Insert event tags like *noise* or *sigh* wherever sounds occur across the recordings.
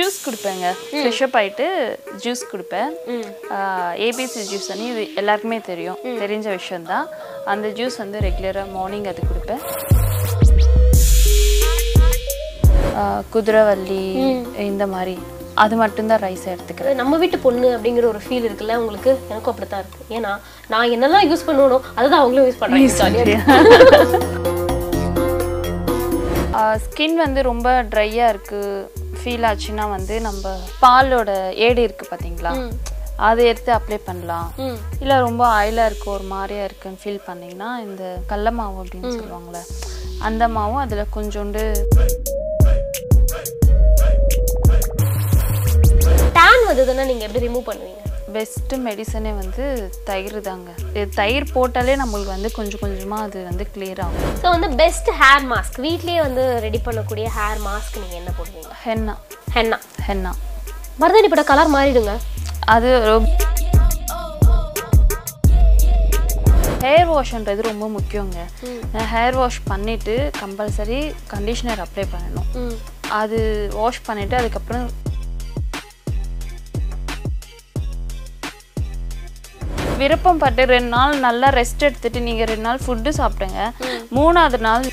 Juice கொடுப்பேங்க. Fresh up ஆயிட்டு juice கொடுப்பேன். ஏபிசி ஜூஸ் இது எல்லாருக்குமே தெரியும். தெரிஞ்ச விஷயம்தான். அந்த ஜூஸ் வந்து ரெகுலராக மார்னிங் அது கொடுப்பேன். ஆ, குதிரைவள்ளி இந்த மாதிரி. அது மட்டும்தான் ரைஸ் எடுத்துக்கிறேன் நம்ம வீட்டு பொண்ணு அப்படிங்கிற ஒரு ஃபீல் இருக்குல்ல உங்களுக்கு எனக்கும் அப்படித்தான் இருக்கு. ஏன்னா நான் என்னெல்லாம் யூஸ் பண்ணணும் அதுதான் அவங்களும் யூஸ் ஜாலியா *laughs* ஸ்கின் வந்து ரொம்ப ட்ரையாக இருக்குது ஃபீல் ஆச்சுன்னா வந்து நம்ம பாலோட ஏடு இருக்குது பார்த்தீங்களா அதை எடுத்து அப்ளை பண்ணலாம். இல்லை ரொம்ப ஆயிலாக இருக்கு ஒரு மாதிரியா இருக்குன்னு ஃபீல் பண்ணீங்கன்னா இந்த கடல மாவு அப்படின்னு சொல்லுவாங்கள்ல அந்த மாவும் அதில் கொஞ்சோண்டு டேன் வந்ததுன்னா நீங்க எப்படி ரிமூவ் பண்ணுவீங்க? பெஸ்ட்டு மெடிசனே வந்து தயிர் தாங்க தயிர் போட்டாலே நம்மளுக்கு வந்து கொஞ்சம் கொஞ்சமாக அது வந்து கிளியர் ஆகும். ஸோ வந்து பெஸ்ட் ஹேர் மாஸ்க் வீட்லயே வந்து ரெடி பண்ணக்கூடிய ஹேர் மாஸ்க் நீங்க என்ன போடுவீங்க? ஹென்னா ஹென்னா ஹென்னா மருதாணி பட கலர் மாறிடுங்க. அது ஹேர் வாஷ்ன்றது ரொம்ப முக்கியங்க. ஹேர் வாஷ் பண்ணிட்டு கம்பல்சரி கண்டிஷனர் அப்ளை பண்ணணும். அது வாஷ் பண்ணிட்டு அதுக்கப்புறம் விருப்பம் பட்டு ரெண்டு நாள் நல்லா ரெஸ்ட் எடுத்துட்டு நீங்க ரெண்டு நாள் ஃபுட்டு சாப்பிடுங்க. மூணாவது நாள்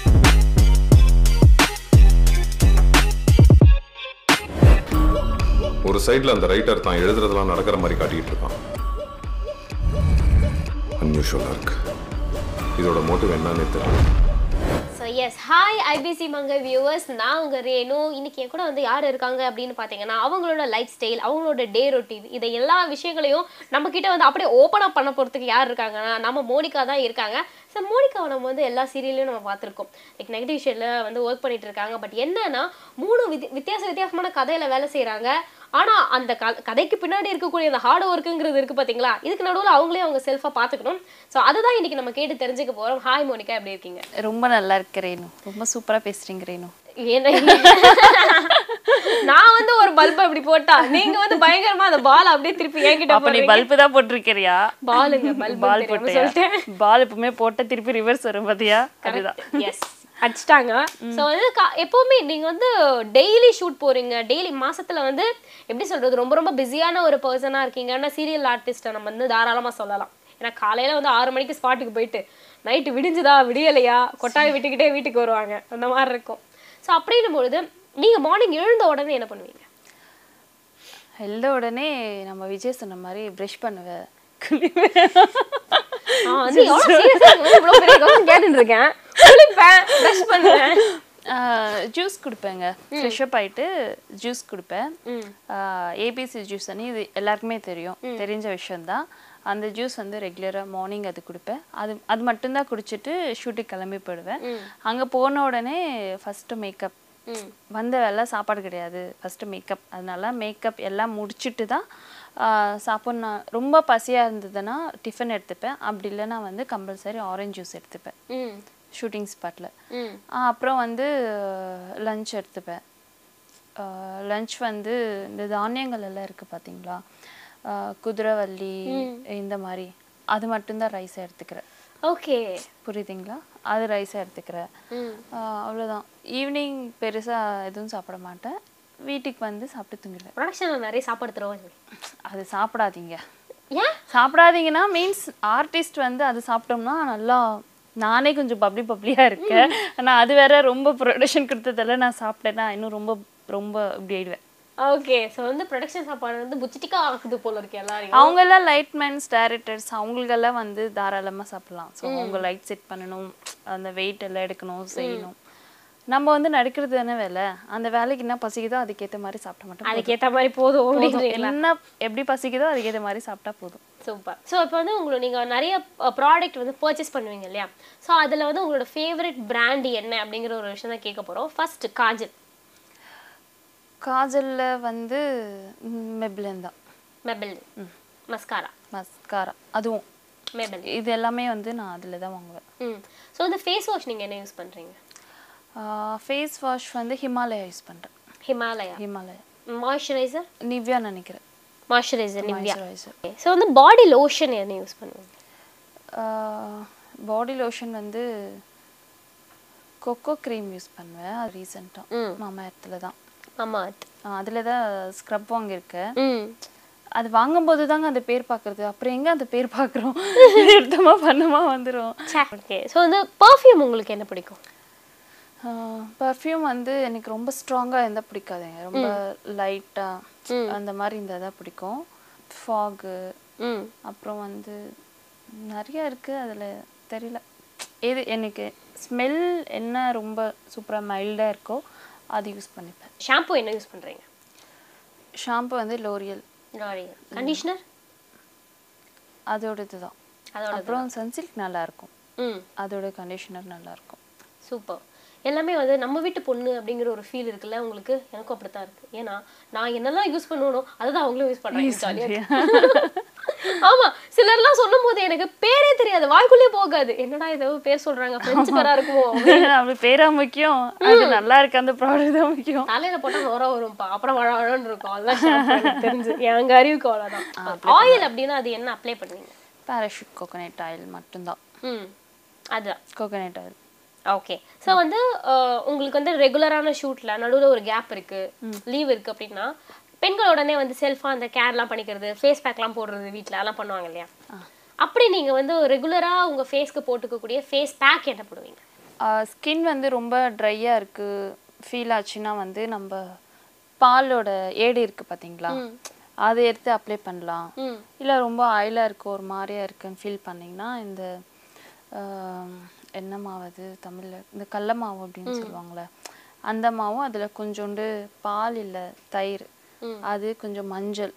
ஒரு சைடில் அந்த ரைட்டர் தான் எழுதுறதெல்லாம் நடக்கிற மாதிரி காட்டிக்கிட்டு இருக்கான். அன்யூஷுவலாக இருக்கு இதோட மோட்டிவ் என்னன்னு தெரியல. ஸோ எஸ் ஹாய் ஐபிசி மங்க வியூவர்ஸ் நான் உங்கள் ரேணு. இன்றைக்கி என் கூட வந்து யார் இருக்காங்க அப்படின்னு பார்த்தீங்கன்னா அவங்களோட லைஃப் ஸ்டைல் அவங்களோட டே ரொட்டீன் இதை எல்லா விஷயங்களையும் நம்ம வந்து அப்படியே ஓப்பனாக பண்ண போகிறதுக்கு யார் இருக்காங்கன்னா நம்ம மோனிகா தான் இருக்காங்க. ஸோ மோனிகாவை நம்ம வந்து எல்லா சீரியலையும் நம்ம பார்த்துருக்கோம். லைக் நெகட்டிவ் ஷேடில் வந்து ஒர்க் பண்ணிட்டு இருக்காங்க. பட் என்னன்னா மூணு வித் வித்தியாச வித்தியாசமான கதையில் வேலை செய்கிறாங்க ஆனால் அந்த க கதைக்கு பின்னாடி இருக்கக்கூடிய அந்த ஹார்ட் ஒர்க்குங்கிறது இருக்குது பார்த்தீங்களா இதுக்கு நடுவில் அவங்களே அவங்க செல்ஃபாக பார்த்துக்கணும் ஸோ அதுதான் இன்னைக்கு நம்ம கேட்டு தெரிஞ்சுக்க போகிறோம் ஹாய் மோனிகா எப்படி இருக்கீங்க? ரொம்ப நல்லா இருக்கு ரேணு. ரொம்ப சூப்பரா பேசுறீங்க ரேணு. ஏன்னா நான் வந்து ஒரு பல்ப் அப்படி போட்டா நீங்க வந்து பயங்கரமா அந்த பால் அப்படியே திருப்பி என்கிட்ட அப்ப நீ பல்பு தான் போட்டிருக்கிறியா? பாலுங்க பல்ப் பால் போட்டியா? பால் எப்பவுமே போட்ட திருப்பி ரிவர்ஸ் வரும் பாத்தியா? அதுதான். எஸ் அடிச்சிட்டாங்க. ஸோ வந்து எப்பவுமே நீங்க வந்து டெய்லி ஷூட் போறீங்க. டெய்லி மாசத்துல வந்து எப்படி சொல்றது? ரொம்ப ரொம்ப பிஸியான ஒரு பர்சனா இருக்கீங்கன்னா சீரியல் ஆர்டிஸ்ட்டை நம்ம வந்து தாராளமா சொல்லலாம். ஏன்னா காலையில வந்து ஆறு மணிக்கு ஸ்பாட்டுக்கு போயிட்டு நைட்டு விடிஞ்சுதா? விடியலையா? கொட்டாய் விட்டுக்கிட்டே வீட்டுக்கு வருவாங்க. அந்த மாதிரி இருக்கும். ஸோ அப்படின்னும் பொழுது நீங்க மார்னிங் எழுந்த உடனே என்ன பண்ணுவீங்க? எழுத உடனே நம்ம விஜய் சொன்ன மாதிரி ப்ரஷ் பண்ணுவேன் *laughs* இருக்கேன். குளிப்பேன் brush பண்ணுவேன். ஜூஸ் கொடுப்பேங்க. ஃப்ரெஷ்அப் ஆயிட்டு ஜூஸ் கொடுப்பேன். ஏபிசி ஜூஸ் வந்து இது எல்லாருக்குமே தெரியும். தெரிஞ்ச விஷயம்தான். அந்த ஜூஸ் வந்து ரெகுலராக மார்னிங் அது கொடுப்பேன். அது அது மட்டும்தான் குடிச்சிட்டு ஷூட்டுக்கு கிளம்பி போயிடுவேன். அங்கே போன உடனே ஃபஸ்ட்டு மேக்கப் வந்த வேலை சாப்பாடு கிடையாது. ஃபஸ்ட்டு மேக்கப் அதனால மேக்கப் எல்லாம் முடிச்சிட்டு தான் சாப்பிட்ணும். ரொம்ப பசியாக இருந்ததுன்னா டிஃபன் எடுத்துப்பேன். அப்படி இல்லைன்னா வந்து கம்பல்சரி ஆரஞ்சு ஜூஸ் எடுத்துப்பேன். ஷூட்டிங் ஸ்பாட்டில் அப்புறம் வந்து லஞ்ச் எடுத்துப்பேன். லஞ்ச் வந்து இந்த தானியங்கள் எல்லாம் இருக்குது பார்த்தீங்களா ஆஹ் குதிரைவள்ளி இந்த மாதிரி. அது மட்டும்தான் ரைஸ் எடுத்துக்கிறேன். ஓகே. புரியுதுங்களா? அது ரைஸாக எடுத்துக்கிறேன். அவ்வளோதான் ஈவினிங் பெருசாக எதுவும் சாப்பிட மாட்டேன். வீட்டுக்கு வந்து சாப்பிட்டு தூங்கிடுவேன். ப்ரொடக்ஷனில் நிறைய சாப்பாடு தருவாங்க. அது சாப்பிடாதீங்க. ஏன்? சாப்பிடாதீங்கன்னா மீன்ஸ் ஆர்டிஸ்ட் வந்து அது சாப்பிட்டோம்னா நல்லா நானே கொஞ்சம் பப்ளி பப்ளியாக இருக்கேன். ஆனால் அது வேற ரொம்ப ப்ரொடக்ஷன் கொடுத்ததால நான் சாப்பிட்டேன்னா இன்னும் ரொம்ப ரொம்ப இப்படி ஆயிடுவேன். ஓகே ஸோ வந்து ப்ரொடக்ஷன் சாப்பாடு வந்து புச்சிட்டிக்கா ஆக்குது போல இருக்கு எல்லாரையும். அவங்கெல்லாம் லைட்மேன்ஸ் டேரக்டர்ஸ் அவங்களுக்கெல்லாம் வந்து தாராளமாக சாப்பிடலாம். ஸோ அவங்க லைட் செட் பண்ணணும் அந்த வெயிட் எல்லாம் எடுக்கணும் செய்யணும். நம்ம வந்து நடிக்கிறது தானே வேலை. அந்த வேலைக்கு என்ன பசிக்குதோ அதுக்கேற்ற மாதிரி சாப்பிட்ட மட்டும் அதுக்கேற்ற மாதிரி போதும் என்ன எப்படி பசிக்குதோ அதுக்கேற்ற மாதிரி சாப்பிட்டா போதும். சூப்பர் ஸோ இப்போ வந்து உங்களுக்கு நீங்கள் நிறைய ப்ராடக்ட் வந்து பர்ச்சேஸ் பண்ணுவீங்க இல்லையா? ஸோ அதில் வந்து உங்களோட ஃபேவரட் பிராண்ட் என்ன அப்படிங்கிற ஒரு விஷயம் தான் கேட்க போகிறோம் ஃபர்ஸ்ட் காஜல். காஜல்ல வந்து மெப்லன் தான். மெபல் மஸ்காரா மஸ்காரா அதுவும். மெபல் இது எல்லாமே வந்து நான் அதில் தான் வாங்குவேன். ம். ஸோ வந்து ஃபேஸ் வாஷ் நீங்கள் என்ன யூஸ் பண்ணுறீங்க ஃபேஸ் வாஷ் வந்து ஹிமாலயா யூஸ் பண்ணுறேன் ஹிமாலயா. ஹிமாலயா. மாய்ஸ்சரைசர் நிவ்யா நினைக்கிறேன். மாய்ஸ்சரைசர் நிவ்யா ஸோ வந்து பாடி லோஷன் என்ன யூஸ் பண்ணுவீங்க? பாடி லோஷன் வந்து கொக்கோ க்ரீம் யூஸ் பண்ணுவேன். அது ரீசெண்டாக. மாமா இடத்துல தான். மாமா அதில் தான் ஸ்க்ரப் வாங்கியிருக்கேன். அது வாங்கும்போது தாங்க அந்த பேர் பார்க்குறது. அப்புறம் எங்கே அந்த பேர் பார்க்குறோம்? *laughs* எடுத்தோமா பண்ணமா வந்துடும் ஓகே ஸோ வந்து பர்ஃப்யூம் உங்களுக்கு என்ன பிடிக்கும்? பர்ஃப்யூம் வந்து எனக்கு ரொம்ப ஸ்ட்ராங்காக இருந்தால் பிடிக்காதுங்க. ரொம்ப லைட்டாக அந்த மாதிரி இருந்தால் தான் பிடிக்கும். ஃபாகு அப்புறம் வந்து நிறைய இருக்குது அதில் தெரியல. எது எனக்கு ஸ்மெல் என்ன ரொம்ப சூப்பராக மைல்டாக இருக்கோ அது யூஸ் பண்ணிப்பேன். ஷாம்பு என்ன யூஸ் பண்றீங்க? ஷாம்பு வந்து லோரியல் கண்டிஷனர் அதோட இதுதான் அப்புறம் சன்சில்க் நல்லா இருக்கும். ம். அதோட கண்டிஷனர் நல்லா இருக்கும். சூப்பர் எல்லாமே வந்து நம்ம வீட்டு பொண்ணு அப்படிங்கிற ஒரு ஃபீல் இருக்குல்ல உங்களுக்கு? எனக்கும் அப்படித்தான் இருக்கு. ஏன்னா நான் என்னெல்லாம் யூஸ் பண்ணணும் அதுதான் அவங்களும் யூஸ் பண்றாங்க ஆமா சிலர்லாம் சொல்லும் போது எனக்கு பேரே தெரியாது வாய்க்குள்ளே போகாது. என்னடா ஏதோ பேர் சொல்றாங்க பிரெஞ்சு பேரா இருக்குமோ? பேரா முக்கியம். அது நல்லா இருக்கு அந்த ப்ராடக்ட் தான் முக்கியம். தலையில போட்டா நுர வரும்பா அப்புறம் வழ வழன்னு இருக்கும். எனக்கு தெரிஞ்சு. எங்க அறிவுக்கு அவ்வளவுதான். ஆயில் அப்படின்னா அது என்ன? அப்ளை பண்ணுவீங்க? பேராஷூட் கோகோனட் ஆயில் மட்டும்தான். அதுதான். கோகோனட் ஆயில் ஓகே ஸோ வந்து அஹ், உங்களுக்கு வந்து ரெகுலரான ஷூட்ல நடுவுல ஒரு கேப் இருக்கு லீவ் இருக்கு அப்படின்னா பெண்கள் உடனே வந்து செல்ஃபா அந்த கேர்லாம் பண்ணிக்கிறது ஃபேஸ் பேக்லாம் போடுறது வீட்ல அதெல்லாம் பண்ணுவாங்க இல்லையா? அப்படி நீங்க வந்து ரெகுலரா உங்க ஃபேஸ்க்கு போட்டுக்கக்கூடிய ஃபேஸ் பேக் என்ன போடுவீங்க? ஸ்கின் வந்து ரொம்ப ட்ரையாக இருக்குது ஃபீல் ஆச்சுன்னா வந்து நம்ம பாலோட ஏடு இருக்குது பார்த்தீங்களா அதை எடுத்து அப்ளை பண்ணலாம். இல்லை ரொம்ப ஆயிலாக இருக்கு ஒரு மாதிரியா இருக்குன்னு ஃபீல் பண்ணிங்கன்னா இந்த என்ன மாவு அது தமிழில் இந்த கடல மாவு அப்படின்னு சொல்லுவாங்கள்ல அந்த மாவும் அதில் கொஞ்சோண்டு பால் இல்லை தயிர். அது கொஞ்சம் மஞ்சள்.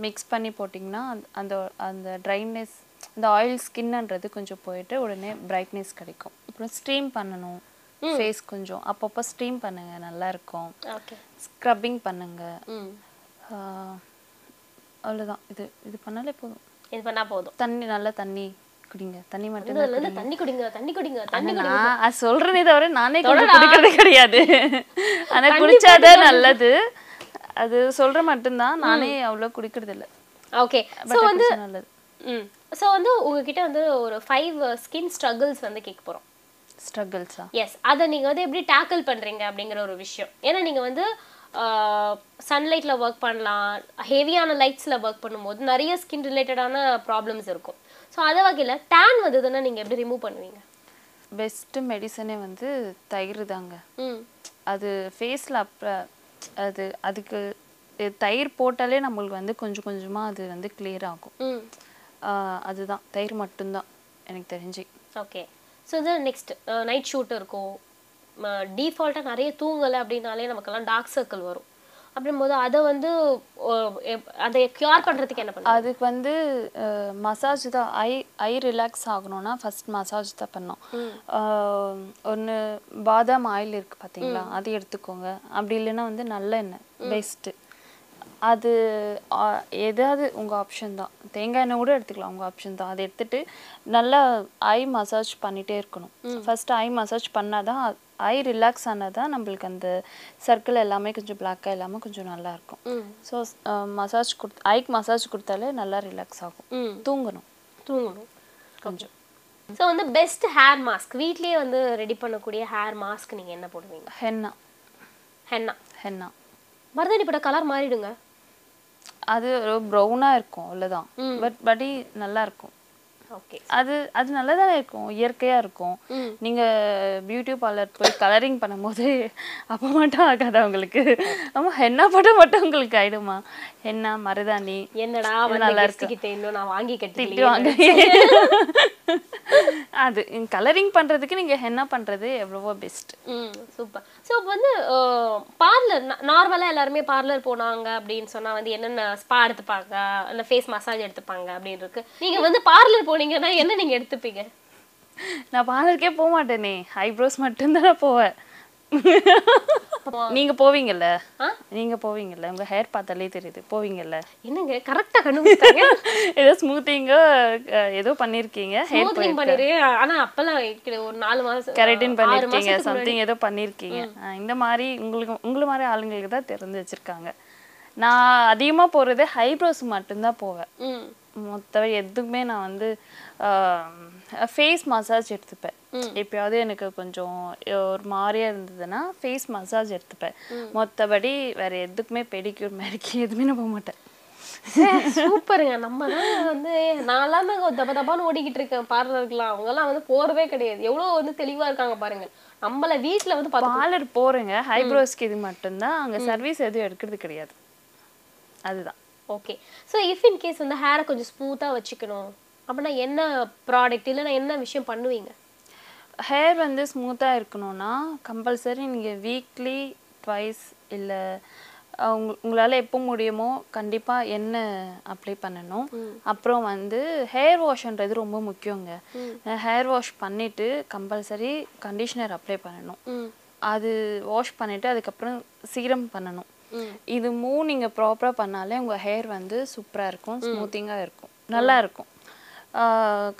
மிக்ஸ் பண்ணி போட்டிங்கன்னா அந்த- அந்த ட்ரைனஸ் இந்த ஆயில் ஸ்கின்ன்றது கொஞ்சம் போயிட்டு உடனே பிரைட்னஸ் கிடைக்கும். அப்புறம் ஸ்டீம் பண்ணணும். ஃபேஸ் கொஞ்சம் அப்பப்போ ஸ்டீம் பண்ணுங்க நல்லா இருக்கும் ஸ்க்ரப்பிங் பண்ணுங்க. அவ்வளவுதான். இது இது பண்ணாலே போதும். இது பண்ணா போதும். தண்ணி நல்லா தண்ணி குடிங்க. தண்ணி மட்டும் இருந்து தண்ணி குடிங்க தண்ணி குடிங்க தண்ணி குடிங்க. நான் அது சொல்றதே தவிர நானே கொஞ்சம் குடிக்கிறது கிடையாது. ஆனா குடிச்சாதான் நல்லது. அது சொல்ற மட்டும்தான் நானே அவ்வளவு குடிக்கிறது இல்ல. ஓகே. ஸோ வந்து குடிச்சா நல்லது. ம். ஸோ வந்து உங்ககிட்ட வந்து ஒரு ஃபைவ் ஸ்கின் ஸ்ட்ரகிள்ஸ் வந்து கேட்க போறோம். ஸ்ட்ரகிள்ஸா எஸ் அதை நீங்கள் வந்து எப்படி டேக்கிள் பண்ணுறீங்க அப்படிங்கிற ஒரு விஷயம். ஏன்னா நீங்கள் வந்து சன்லைட்டில் ஒர்க் பண்ணலாம். ஹெவியான லைட்ஸில் ஒர்க் பண்ணும்போது நிறைய ஸ்கின் ரிலேட்டடான ப்ராப்ளம்ஸ் இருக்கும். ஸோ அதை வகையில் டேன் வந்ததுன்னா நீங்கள் எப்படி ரிமூவ் பண்ணுவீங்க? பெஸ்ட் மெடிசனே வந்து தயிர் தாங்க. ம். அது ஃபேஸில் அப்ப அது அதுக்கு தயிர் போட்டாலே நம்மளுக்கு வந்து கொஞ்சம் கொஞ்சமா அது வந்து clear ஆகும். அதுதான். தயிர் மட்டும்தான் எனக்கு தெரிஞ்சு. ஓகே ஸோ இது நெக்ஸ்ட் நைட் ஷூட் இருக்கும். டீஃபால்ட்டாக நிறைய தூங்கலை அப்படின்னாலே நமக்கெல்லாம் டார்க் சர்க்கிள் வரும். அப்படிங்கும்போது அதை வந்து அதை க்யூர் பண்ணுறதுக்கு என்ன பண்ணுங்க அதுக்கு வந்து மசாஜ் தான் ஐ ஐ ரிலாக்ஸ் ஆகணும்னா ஃபர்ஸ்ட் மசாஜ் தான் பண்ணோம் ஒன்று பாதாம் ஆயில் இருக்கு பார்த்தீங்களா அது எடுத்துக்கோங்க. அப்படி இல்லைன்னா வந்து நல்லெண்ணெய் பெஸ்ட்டு அது ஆ, ஏதாவது உங்கள் ஆப்ஷன் தான். தேங்காய் எண்ணெய் கூட எடுத்துக்கலாம் உங்கள் ஆப்ஷன் தான். அதை எடுத்துட்டு நல்லா ஐ மசாஜ் பண்ணிகிட்டே இருக்கணும். ஃபர்ஸ்ட் ஐ மசாஜ் பண்ணால் தான் ஐ ரிலாக்ஸ் ஆனால் தான் நம்மளுக்கு அந்த சர்க்கிள் எல்லாமே கொஞ்சம் பிளாக்காக இல்லாமல் கொஞ்சம் நல்லா இருக்கும். ம். ஸோ மசாஜ் கொடுத்து ஐக்கு மசாஜ் கொடுத்தாலே நல்லா ரிலாக்ஸ் ஆகும். தூங்கணும். தூங்கணும். கொஞ்சம். ஸோ வந்து பெஸ்ட் ஹேர் மாஸ்க் வீட்லயே வந்து ரெடி பண்ணக்கூடிய ஹேர் மாஸ்க் நீங்க என்ன போடுவீங்க? ஹென்னா ஹென்னா ஹென்னா மருதாணி போட்ட கலர் மாறிடுங்க. அது ப்ரௌனாக இருக்கும் அவ்வளோதான் பட் படி நல்லா இருக்கும். ஓகே அது அது நல்லா இருக்கும். இயற்கையாக இருக்கும். நீங்கள் பியூட்டி பார்லர் போய் கலரிங் பண்ணும்போது *laughs* அப்போ மட்டும் ஆகாதா உங்களுக்கு? *laughs* ஆமாம் ஹென்னா போட்டால் மட்டும் உங்களுக்கு ஆயிடுமா? ஹென்னா மருதாணி. என்னடா நல்லா கிட்ட இன்னும் நான் வாங்கி கட்டிட்டு வாங்க *laughs* அது கலரிங் பண்ணுறதுக்கு நீங்கள் ஹென்னா பண்ணுறது எவ்வளவோ பெஸ்ட் சூப்பர் ஸோ வந்து பார்லர் நார்மலாக எல்லாருமே பார்லர் போனாங்க அப்படின்னு சொன்னா வந்து என்னென்ன ஸ்பா எடுத்துப்பாங்க? இல்லை ஃபேஸ் மசாஜ் எடுத்துப்பாங்க அப்படின்னு இருக்கு. நீங்க வந்து பார்லர் போனீங்கன்னா என்ன நீங்க எடுத்துப்பீங்க? நான் பார்லருக்கே போக மாட்டேனே. ஐப்ரோஸ் மட்டும்தான் போவேன். நீங்க போவீங்கல்ல? நீங்க போவீங்கல்ல? உங்க ஹேர் பார்த்தாலே தெரியுது. போவீங்கல்ல? என்னங்க கரெக்டாக கண்டுபிடிச்சாங்க *laughs* ஏதோ ஸ்மூத்திங்கோ ஏதோ பண்ணிருக்கீங்க ஹேர் ஸ்மூத்னிங் பண்ணிரு. ஆனா இருக்கிற ஒரு நாலு மாசம் கெரட்டின் பண்ணிருக்கீங்க சம்திங் ஏதோ பண்ணிருக்கீங்க. இந்த மாதிரி உங்களுக்கு உங்களை மாதிரி ஆளுங்களுக்கு தான் தெரிஞ்சு வச்சிருக்காங்க. நான் அதிகமா போறது ஹைப்ரோஸ் மட்டும்தான் போவேன். ம் மொத்தவரை எதுக்குமே நான் வந்து ஃபேஸ் மசாஜ் எடுத்துப்பேன். எப்பயாவது எனக்கு கொஞ்சம் ஒரு மாதிரியா இருந்ததுன்னா ஃபேஸ் மசாஜ் எடுத்துப்பேன். மொத்தபடி வேற எதுக்குமே பெடிக்யூர் மேரிக்கு எதுவுமே நான் போக மாட்டேன். சூப்பருங்க. நம்ம தான் வந்து நான்லாம் தான் தப்ப தப்பான்னு ஓடிக்கிட்டு இருக்கேன். பார்லருக்குலாம் அவங்கெல்லாம் வந்து போறதே கிடையாது. எவ்வளவு வந்து தெளிவா இருக்காங்க பாருங்க நம்மள வீட்ல வந்து பார்லர் போறேங்க. ஹைப்ரோஸ்க்கு இது மட்டும்தான். அங்க சர்வீஸ் எதுவும் எடுக்கிறது கிடையாது. அதுதான். Okay so if in case வந்து ஹேரை கொஞ்சம் ஸ்மூத்தாக வச்சுக்கணும் அப்படின்னா என்ன ப்ராடக்ட் இல்லைன்னா என்ன விஷயம் பண்ணுவீங்க? ஹேர் வந்து ஸ்மூத்தாக இருக்கணும்னா கம்பல்சரி நீங்கள் வீக்லி ட்வைஸ் இல்லை உங்க உங்களால் எப்போ முடியுமோ கண்டிப்பாக எண்ணெய் அப்ளை பண்ணணும். அப்புறம் வந்து ஹேர் வாஷ்ன்றது ரொம்ப முக்கியங்க. ஹேர் வாஷ் பண்ணிவிட்டு கம்பல்சரி கண்டிஷனர் அப்ளை பண்ணணும். அது வாஷ் பண்ணிவிட்டு அதுக்கப்புறம் சீரம் பண்ணணும். இது மூணு நீங்கள் ப்ராப்பராக பண்ணாலே உங்கள் ஹேர் வந்து சூப்பராக இருக்கும் ஸ்மூத்திங்காக இருக்கும். நல்லா இருக்கும்.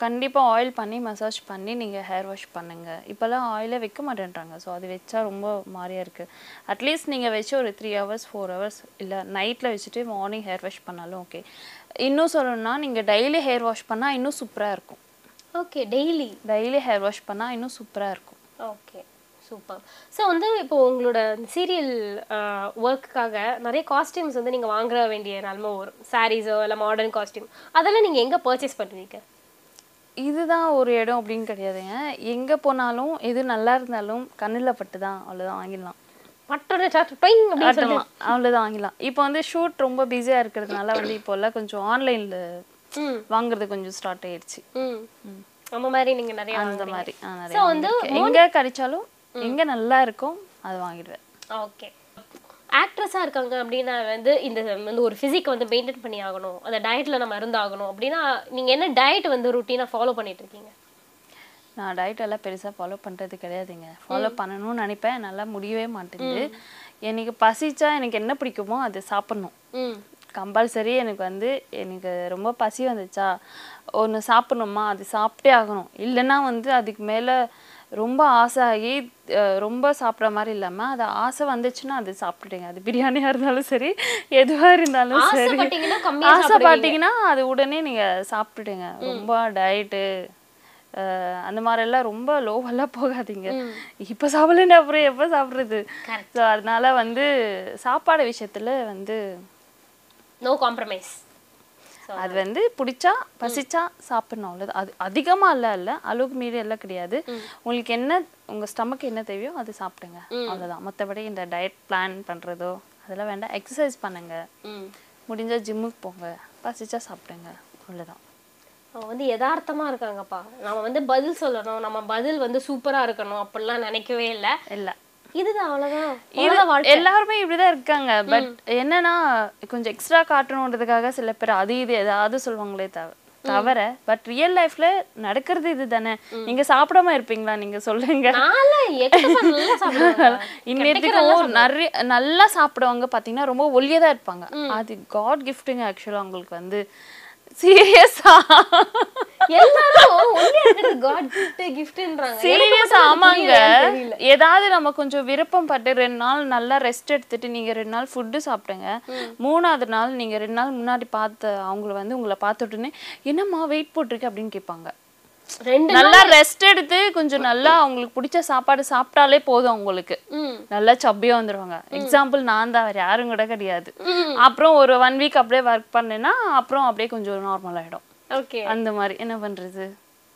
கண்டிப்பாக ஆயில் பண்ணி மசாஜ் பண்ணி நீங்கள் ஹேர் வாஷ் பண்ணுங்கள் இப்போல்லாம் ஆயிலே வைக்க மாட்டேன்றாங்க. ஸோ அது வச்சா ரொம்ப மாறியாக இருக்குது அட்லீஸ்ட் நீங்கள் வச்சு ஒரு த்ரீ ஹவர்ஸ் ஃபோர் ஹவர்ஸ் இல்லை நைட்டில் வச்சுட்டு மார்னிங் ஹேர் வாஷ் பண்ணாலும் ஓகே இன்னும் சொல்லணும்னா நீங்கள் டெய்லி ஹேர் வாஷ் பண்ணால் இன்னும் சூப்பராக இருக்கும். Okay daily daily hair wash பண்ணால் இன்னும் சூப்பராக இருக்கும். ஓகே சூப்பர் ஸோ வந்து இப்போ உங்களோட சீரியல் ஒர்க்குக்காக நிறைய காஸ்டியூம்ஸ் வந்து நீங்கள் வாங்குற வேண்டிய நிலமை வரும் சாரீஸோ இல்லை மாடர்ன் காஸ்டியூம் அதெல்லாம் நீங்கள் எங்கே பர்ச்சேஸ் பண்ணுவீங்க இதுதான் ஒரு இடம் அப்படின்னு கிடையாதுங்க. எங்கே போனாலும் எது நல்லா இருந்தாலும் கண்ணில் பட்டு தான் அவ்வளோதான் வாங்கிடலாம் அவ்வளோதான் வாங்கிடலாம். இப்போ வந்து ஷூட் ரொம்ப பிஸியாக இருக்கிறதுனால வந்து இப்போ எல்லாம் கொஞ்சம் ஆன்லைனில் வாங்குறது கொஞ்சம் ஸ்டார்ட் ஆயிடுச்சு. அந்த மாதிரி நீங்கள் நிறைய அந்த மாதிரி. எங்க கிடைச்சாலும் எங்க நல்லா இருக்கும் அது வாங்கிடுவேன். ஓகே. ஆக்ட்ரஸாக இருக்காங்க அப்படின்னா வந்து இந்த வந்து ஒரு ஃபிசிக் வந்து மெயின்டைன் பண்ணி ஆகணும். அந்த டயட்டில் நம்ம இருந்தாகணும். அப்படின்னா நீங்கள் என்ன டயட் வந்து ருட்டீனாக ஃபாலோ பண்ணிட்டு இருக்கீங்க? நான் டயட் எல்லாம் பெருசா ஃபாலோ பண்றது கிடையாதுங்க. ஃபாலோ பண்ணணும்னு நினைப்பேன். நல்லா முடியவே மாட்டேங்குது. எனக்கு பசிச்சா எனக்கு என்ன பிடிக்குமோ அது சாப்பிடணும். கம்பல்சரி எனக்கு வந்து எனக்கு ரொம்ப பசி வந்துச்சா ஒன்று சாப்பிடணுமா அது சாப்பிட்டே ஆகணும். இல்லைன்னா வந்து அதுக்கு மேலே ரொம்ப ஆசை ஆகி ரொம்ப சாப்பிட்ற மாதிரி இல்லாமல் அது ஆசை வந்துச்சுன்னா அது சாப்பிட்டுடுங்க அது பிரியாணியாக இருந்தாலும் சரி எதுவாக இருந்தாலும் சரி. ஆசைப்பட்டீங்கன்னா அது உடனே நீங்கள் சாப்பிட்டுடுங்க. ரொம்ப டயட்டு அந்த மாதிரிலாம் ரொம்ப லோவெல்லாம் போகாதீங்க. இப்போ சாப்பிடலன்னு அப்புறம் எப்போ சாப்பிட்றது? ஸோ அதனால வந்து சாப்பாடு விஷயத்துல வந்து நோ காம்ப்ரமைஸ் அது வந்து பிடிச்சா பசிச்சா சாப்பிடணும். அவ்வளோதான் அது அதிகமாக இல்லை இல்லை. அளவுக்கு மீறி எல்லாம் கிடையாது. உங்களுக்கு என்ன உங்கள் ஸ்டமக் என்ன தேவையோ அது சாப்பிடுங்க. அவ்வளோதான் மற்றபடி இந்த டயட் பிளான் பண்ணுறதோ அதெல்லாம் வேண்டாம். எக்ஸசைஸ் பண்ணுங்க. ம். முடிஞ்சா ஜிம்முக்கு போங்க. பசிச்சா சாப்பிடுங்க. அவ்வளோதான் அவங்க வந்து யதார்த்தமா இருக்காங்கப்பா. நம்ம வந்து பதில் சொல்லணும். நம்ம பதில் வந்து சூப்பரா இருக்கணும். அப்படிலாம் நினைக்கவே இல்லை. இல்லை. இதுதான் அவ்வளவுதான். இது. எல்லாருமே இப்படிதான் இருக்காங்க. பட் என்னன்னா கொஞ்சம் எக்ஸ்ட்ரா காட்டணுன்றதுக்காக சில பேர் அது இது ஏதாவது சொல்லுவாங்களே தவிர தவிர பட் ரியல் லைஃப்ல நடக்கிறது இதுதானே. நீங்க சாப்பிடாம இருப்பீங்களா? நீங்க சொல்லுங்க. *laughs* இன்னத்துக்கும் நிறைய நல்லா சாப்பிடுவாங்க பாத்தீங்கன்னா ரொம்ப ஒல்லியா தான் இருப்பாங்க. அது காட் கிஃப்ட்டுங்க ஆக்சுவலா உங்களுக்கு வந்து சீரியஸா? எல்லாரும் ஒல்லியா இருக்கிறது காட் கிஃப்ட் கிஃப்ட்ன்றாங்க சீரியஸ் ஆமாங்க. ஏதாவது நம்ம கொஞ்சம் விருப்பம் பட்டு ரெண்டு நாள் நல்லா ரெஸ்ட் எடுத்துட்டு நீங்க ரெண்டு நாள் ஃபுட்டு சாப்பிடுங்க. மூணாவது நாள் நீங்க ரெண்டு நாள் முன்னாடி பார்த்த அவங்கள வந்து உங்களை பார்த்த உடனே என்னம்மா வெயிட் போட்டிருக்கு? அப்படின்னு கேட்பாங்க. ரெண்டு நல்லா ரெஸ்ட் எடுத்து கொஞ்சம் நல்லா அவங்களுக்கு பிடிச்ச சாப்பாடு சாப்பிட்டாலே போதும் அவங்களுக்கு. நல்லா சப்பியா வந்துருவாங்க. எக்ஸாம்பிள் நான் தான் வேற யாரும் கூட கிடையாது. அப்புறம் ஒரு ஒன் வீக் அப்படியே ஒர்க் பண்ணேன்னா அப்புறம் அப்படியே கொஞ்சம் நார்மல் ஆயிடும். ஓகே அந்த மாதிரி. என்ன பண்றது?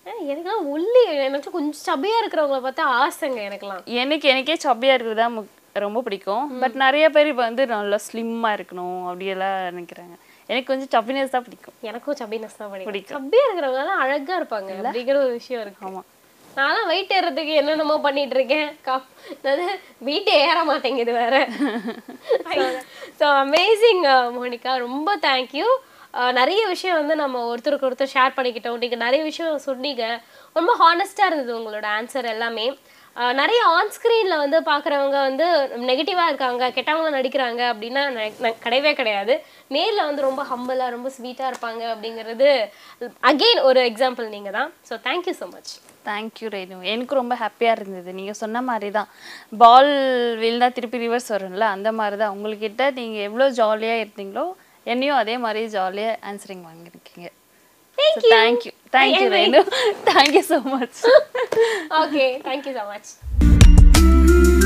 எனக்குலாம் ஒல்லி எனக்கு கொஞ்சம் சபையா இருக்கிறவங்கள பார்த்தா ஆசைங்க எனக்குலாம் எனக்கு எனக்கே சப்பியா இருக்கிறது ரொம்ப பிடிக்கும். பட் நிறைய பேர் இப்போ வந்து நல்லா ஸ்லிம்மா இருக்கணும் அப்படியெல்லாம் நினைக்கிறாங்க. எனக்கு கொஞ்சம் சப்பினஸ் தான் பிடிக்கும். எனக்கும் சபினஸ் தான் பிடிக்கும். சப்பியா இருக்கிறவங்க தான் அழகா இருப்பாங்க அப்படிங்கிற ஒரு விஷயம் இருக்கு. ஆமா. நான்லாம் வெயிட் ஏறதுக்கு என்னென்னமோ பண்ணிட்டு இருக்கேன். கா- அதாவது வெயிட்டே ஏற மாட்டேங்குது வேற. *laughs* So amazing Monica. ரொம்ப தேங்க்யூ நிறைய விஷயம் வந்து நம்ம ஒருத்தருக்கு ஒருத்தர் ஷேர் பண்ணிக்கிட்டோம். நீங்க நிறைய விஷயம் சொன்னீங்க. ரொம்ப ஹானஸ்டா இருந்தது உங்களோட ஆன்சர் எல்லாமே. நிறைய ஆன் ஸ்க்ரீனில் வந்து பார்க்குறவங்க வந்து நெகட்டிவாக இருக்காங்க கெட்டவங்களாம் நடிக்கிறாங்க அப்படின்னா கிடையவே கிடையாது. நேரில் வந்து ரொம்ப ஹம்பலாக ரொம்ப ஸ்வீட்டாக இருப்பாங்க அப்படிங்கிறது அகெயின் ஒரு எக்ஸாம்பிள் நீங்கள் தான் so thank you so much thank you Renu எனக்கு ரொம்ப ஹாப்பியாக இருந்தது. நீங்கள் சொன்ன மாதிரி தான் பால் விழுந்தா திருப்பி ரிவர்ஸ் வரும்ல அந்த மாதிரி தான் உங்கள்கிட்ட நீங்கள் எவ்வளோ ஜாலியாக இருந்தீங்களோ என்னையும் அதே மாதிரி ஜாலியாக ஆன்சரிங் வாங்கியிருக்கீங்க. Thank so you. Thank you. Thank you, *laughs* thank you so much. *laughs* okay. Thank you so much.